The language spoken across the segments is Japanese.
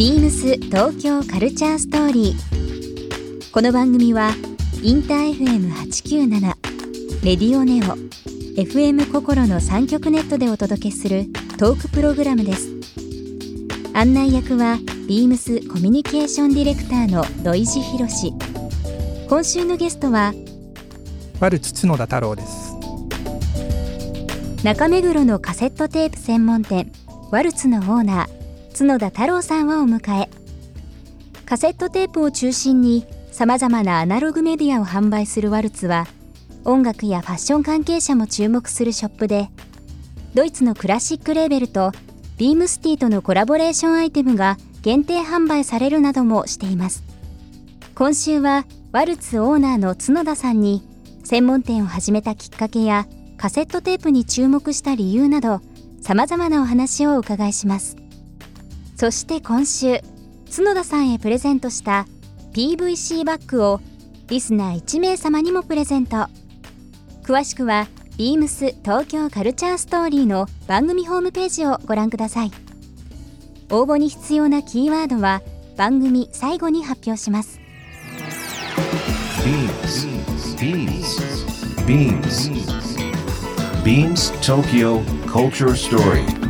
ビームス東京カルチャーストーリー。この番組はインター FM897 レディオネオ FM 心の三極ネットでお届けするトークプログラムです。案内役はビームスコミュニケーションディレクターの土井博志。今週のゲストはワルツ角田太郎です中目黒のカセットテープ専門店ワルツのオーナー角田太郎さんをお迎え。カセットテープを中心にさまざまなアナログメディアを販売するワルツは音楽やファッション関係者も注目するショップでドイツのクラシックレーベルとビームスティとのコラボレーションアイテムが限定販売されるなどもしています。今週はワルツオーナーの角田さんに専門店を始めたきっかけやカセットテープに注目した理由などさまざまなお話をお伺いします。そして今週角田さんへプレゼントした PVC バッグをリスナー1名様にもプレゼント詳しくは beams 東京カルチャーストーリーの番組ホームページをご覧ください応募に必要なキーワードは番組最後に発表します Beams. Beams. Beams. Beams Tokyo Culture Story.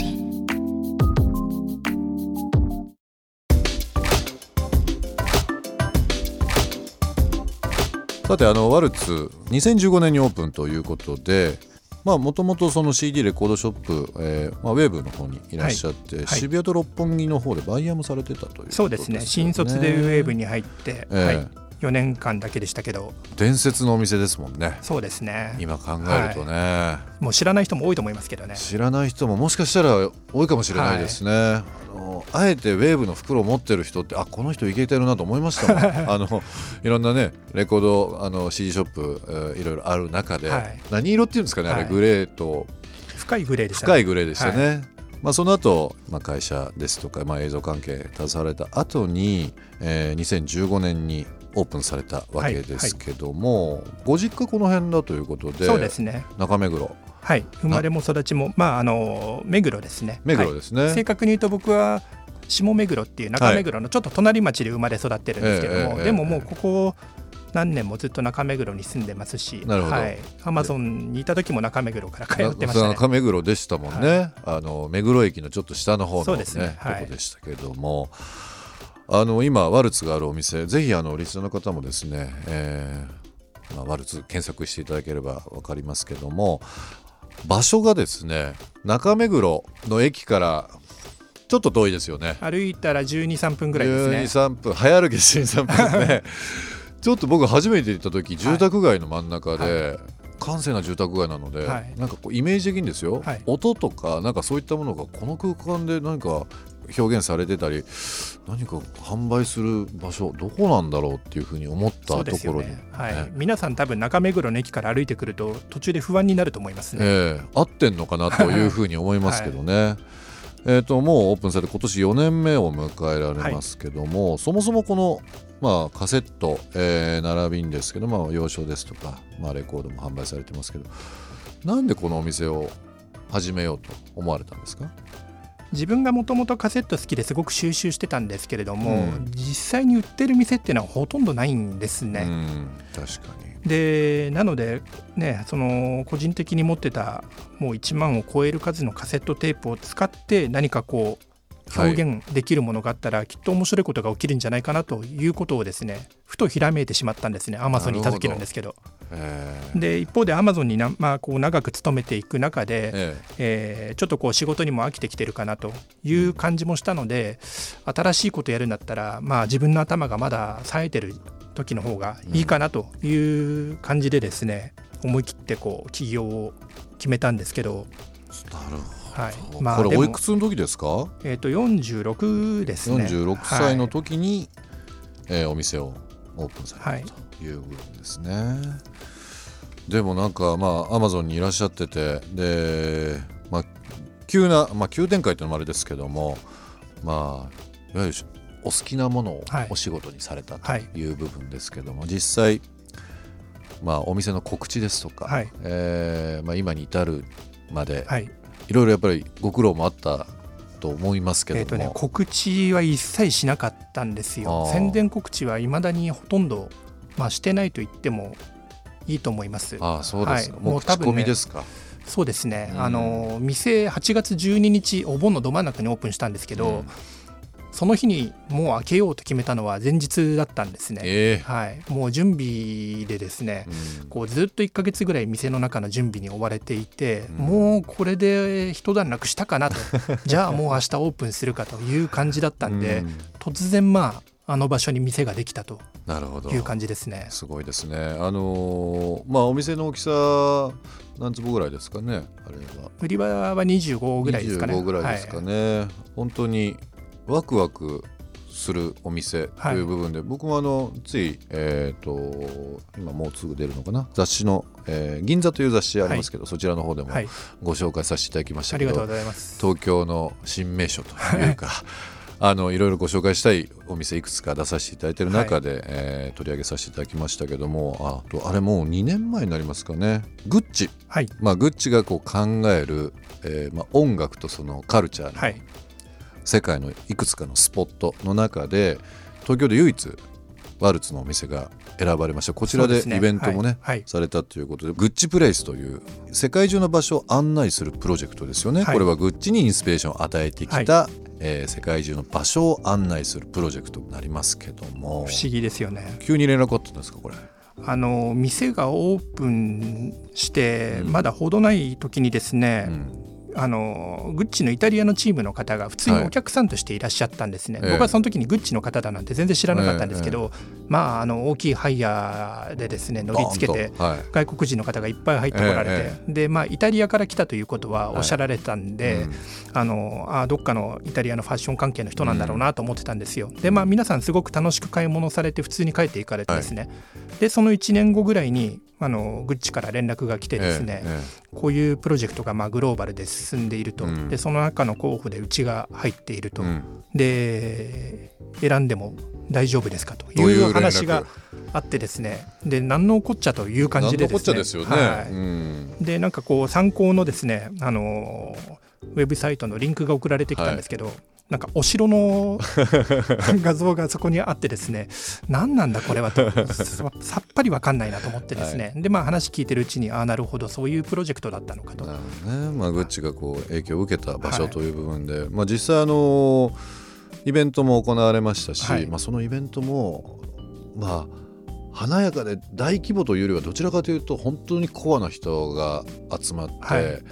ーさてあのワルツ2015年にオープンということでまあもともとその CD レコードショップ、えーまあ、ウェーブの方にいらっしゃって、はい。渋谷と六本木の方でバイヤーもされてたということです、ね、そうですね。新卒でウェーブに入って、ええはい、4年間だけでしたけど。伝説のお店ですもんね。そうですね。今考えるとね、もう知らない人も多いと思いますけどね。知らない人ももしかしたら多いかもしれないですね、あのあえてウェーブの袋を持ってる人ってあこの人いけてるなと思いましたもん。あのいろんなねレコードあの CD ショップ、えーいろいろある中で、はい。何色っていうんですかねあれ、はいグレーと。深いグレーでした、深いグレーでしたね、まあ、その後、まあ会社ですとか、まあ、映像関係携わられた後に、えー2015年にオープンされたわけですけども、ご実家この辺だということでそうですね。中目黒。はい。生まれも育ちもまああの目黒ですね。目黒ですね、はい。正確に言うと僕は下目黒っていう中目黒のちょっと隣町で生まれ育ってるんですけども、でももうここ何年もずっと中目黒に住んでますしなるほど。はい、アマゾンにいた時も中目黒から通ってまなしたね。中目黒でしたもんね、あの目黒駅のちょっと下の方そうのねですね。はい。とこでしたけどもあの今ワルツがあるお店ぜひあのリスナーの方もですね、えーまあ、ワルツ検索していただければ分かりますけども場所がですね中目黒の駅からちょっと遠いですよね。歩いたら12、3分ぐらいですね。12、3分早歩き12、3分ね。ちょっと僕初めて行った時住宅街の真ん中で、閑静な住宅街なので、はい。なんかこうイメージ的にですよ、はい。音とかなんかそういったものがこの空間で何か表現されてたり何か販売する場所どこなんだろうっていうふうに思ったところに、ねはい、皆さん多分中目黒の駅から歩いてくると途中で不安になると思いますね。ええ。合ってんのかなというふうに思いますけどね。えー、ともうオープンされて今年4年目を迎えられますけども、そもそもこの、まあ、カセット、えー並びにですけど、まあ、洋書ですとか、まあ、レコードも販売されてますけどなんでこのお店を始めようと思われたんですか？自分がもともとカセット好きですごく収集してたんですけれども、うん実際に売ってる店っていうのはほとんどないんですね。うん確かに。でなので、ね、その個人的に持ってたもう1万を超える数のカセットテープを使って何かこうはい表現できるものがあったら、きっと面白いことが起きるんじゃないかなということをですねふとひらめいてしまったんですねアマゾンにいた時なんですけどえーで一方でアマゾンにな、まあ、こう長く勤めていく中で、ええ。ーちょっとこう仕事にも飽きてきてるかなという感じもしたので新しいことやるんだったら、まあ、自分の頭がまだ冴えてる時の方がいいかなという感じでですね、思い切ってこう起業を決めたんですけど、えなるほど。はい。こまあでもれおいくつの時ですか、えー、と46ですね。46歳のはい。時に、えーお店をオープンされたと。いう部分ですね。でもなんかまあアマゾンにいらっしゃっててで、まあ、急な、まあ、急展開というのもあれですけどもまあいわゆるお好きなものをお仕事にされたという部分ですけども、はい、実際、まあ、お店の告知ですとか、はい、えー、まあ、今に至るまで、はい、いろいろやっぱりご苦労もあったと思いますけどえーとね、告知は一切しなかったんですよ。宣伝告知はいまだにほとんど、まあ、してないと言ってもいいと思います。ああそうですか、はい、もう口コミですか、ね、そうですね、うん、あの店8月12日お盆のど真ん中にオープンしたんですけど、うん。その日にもう開けようと決めたのは前日だったんですね、えー、はい、もう準備でですね、うん、こうずっと1か月ぐらい店の中の準備に追われていて、うん、もうこれで一段落したかなとじゃあもう明日オープンするかという感じだったんで、うん、突然まああの場所に店ができたという感じですね。すごいですね。あのー、まあお店の大きさ何坪ぐらいですかね。あれは。売り場は25ぐらいですかね。25ぐらいですかね。はい、本当にワクワクするお店という部分で、はい、僕もあのつい、えーと、今もうすぐ出るのかな？雑誌の、えー「銀座」という雑誌ありますけど、はい、そちらの方でもご紹介させていただきましたけど、はい、東京の新名所というかあのいろいろご紹介したいお店いくつか出させていただいている中で、はい、えー、取り上げさせていただきましたけどもあとあれもう2年前になりますかね。グッチ、はい。まあ、グッチがこう考える、えーまあ、音楽とそのカルチャーの、はい。世界のいくつかのスポットの中で東京で唯一ワルツのお店が選ばれました。こちらでイベントもね、ねはい、されたということでグッチプレイスという世界中の場所を案内するプロジェクトですよね、はい、これはグッチにインスピレーションを与えてきた、はい、えー、世界中の場所を案内するプロジェクトになりますけども。不思議ですよね。急に連絡あったんですかこれ。あの店がオープンしてまだほどない時にですね、うん。あのグッチのイタリアのチームの方が普通にお客さんとしていらっしゃったんですね、はい、僕はその時にグッチの方だなんて全然知らなかったんですけど、えまああの大きいハイヤーでですね乗り付けて、外国人の方がいっぱい入ってこられて、え、でまあイタリアから来たということはおっしゃられたんで、あのあどっかのイタリアのファッション関係の人なんだろうなと思ってたんですよ。でまあ皆さんすごく楽しく買い物されて普通に帰っていかれてですね、はい、でその1年後ぐらいにあのグッチから連絡が来てですね、ええ、こういうプロジェクトがまあグローバルで進んでいると、うん、でその中の候補でうちが入っていると、うん、で選んでも大丈夫ですか？という話があってですね。で何のこっちゃという感じでですね。でなんかこう参考のですねあのウェブサイトのリンクが送られてきたんですけど、はい。なんかお城の 画像がそこにあってですね何なんだこれはとさっぱり分かんないなと思ってですね、はい、でまあ話聞いてるうちにああなるほどそういうプロジェクトだったのかと。なるね。まあ、グッチがこう影響を受けた場所という部分で、はい、まあ、実際あのイベントも行われましたし、はい、まあ、そのイベントもまあ華やかで大規模というよりはどちらかというと本当にコアな人が集まって。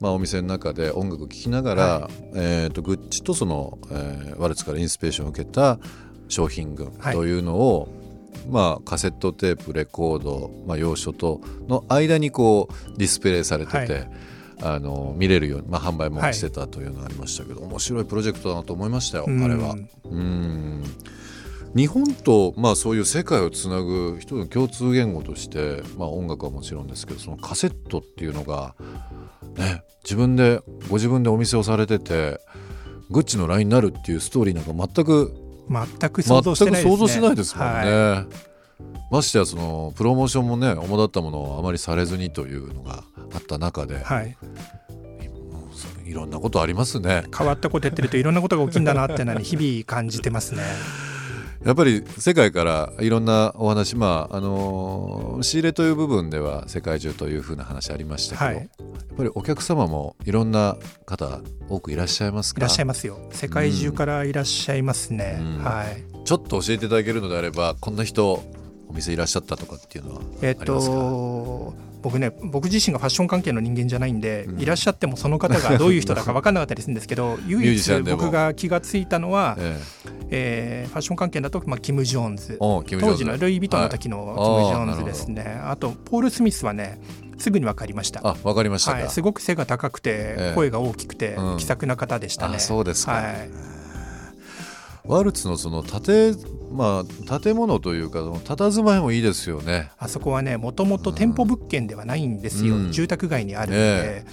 まあ、お店の中で音楽を聴きながら、はい、えーと、グッチとその、えー、ワルツからインスピレーションを受けた商品群というのを、はい、まあ、カセットテープレコード、まあ、洋書との間にこうディスプレイされてて、はい、あの見れるように、まあ、販売もしてたというのがありましたけど、面白いプロジェクトだなと思いましたよ、あれは。うん。日本と、まあ、そういう世界をつなぐ人の共通言語として、まあ、音楽はもちろんですけどそのカセットっていうのがね、自分でご自分でお店をされててグッチの LINE になるっていうストーリーなんか全く全く想像してないです、ね、想像しないですもんね。はい、ましてやそのプロモーションもね主だったものをあまりされずにというのがあった中で、はい、いろんなことありますね。変わったことやってるといろんなことが起きるんだなってのに 日々感じてますね。やっぱり世界からいろんなお話まああの仕入れという部分では世界中というふうな話ありましたけど、はい、やっぱりお客様もいろんな方多くいらっしゃいますか？いらっしゃいますよ。世界中からいらっしゃいますね、うん、はい。ちょっと教えていただけるのであればこんな人お店いらっしゃったとかっていうのはえっと僕ね僕自身がファッション関係の人間じゃないんで、うん、いらっしゃってもその方がどういう人だか分からなかったりするんですけど 唯一僕が気が付いたのは、ええ。えー、ファッション関係だと、まあ、キム・ジョーンズ当時のルイ・ヴィトンの時のキム・ジョーンズですね、はい、あとポール・スミスはねすぐに分かりました。あ、分かりました、はい、すごく背が高くて、声が大きくて、気さくな方でしたね。そうですか。はい。ワルツのその建まあ建物というか佇まいもいいですよね。あそこはねもともと店舗物件ではないんですよ、うん。住宅街にあるので、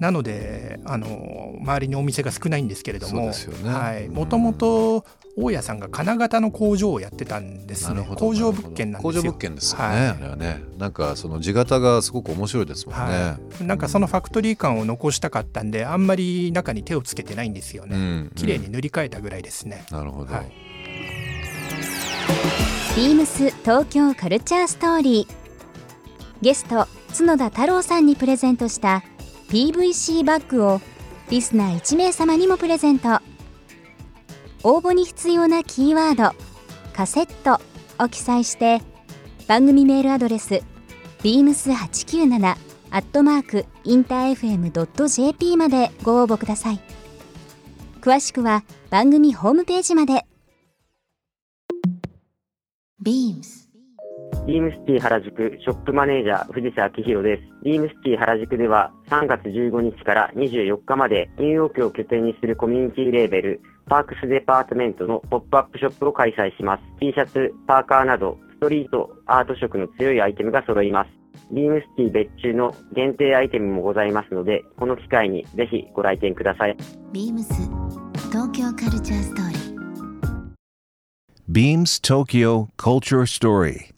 なのであの周りにお店が少ないんですけれどそうもですよね。はい。もともと大家さんが金型の工場をやってたんですね。なるほど工場物件なんですよ。工場物件ですよね、はい。あれはね。なんかその地形がすごく面白いですもんね、はい、なんかそのファクトリー感を残したかったんであんまり中に手をつけてないんですよね、うん。綺麗に塗り替えたぐらいですね、なるほど、はい。ビームス東京カルチャーストーリー。ゲスト角田太郎さんにプレゼントした PVC バッグをリスナー1名様にもプレゼント。応募に必要なキーワード「カセット」を記載して番組メールアドレス beams897 アットマークインター FM.jp までご応募ください。詳しくは番組ホームページまで。Beams ビームス T 原宿ショップマネージャー藤瀬明宏です。ビームス T 原宿では3月15日から24日までニューヨークを拠点にするコミュニティレーベルパークスデパートメントのポップアップショップを開催します。T シャツ、パーカーなどストリートアート色の強いアイテムが揃います。ビームス T 別注の限定アイテムもございますので、この機会にぜひご来店ください。beams 東京カルチャーストーリー Beams Tokyo Culture Story.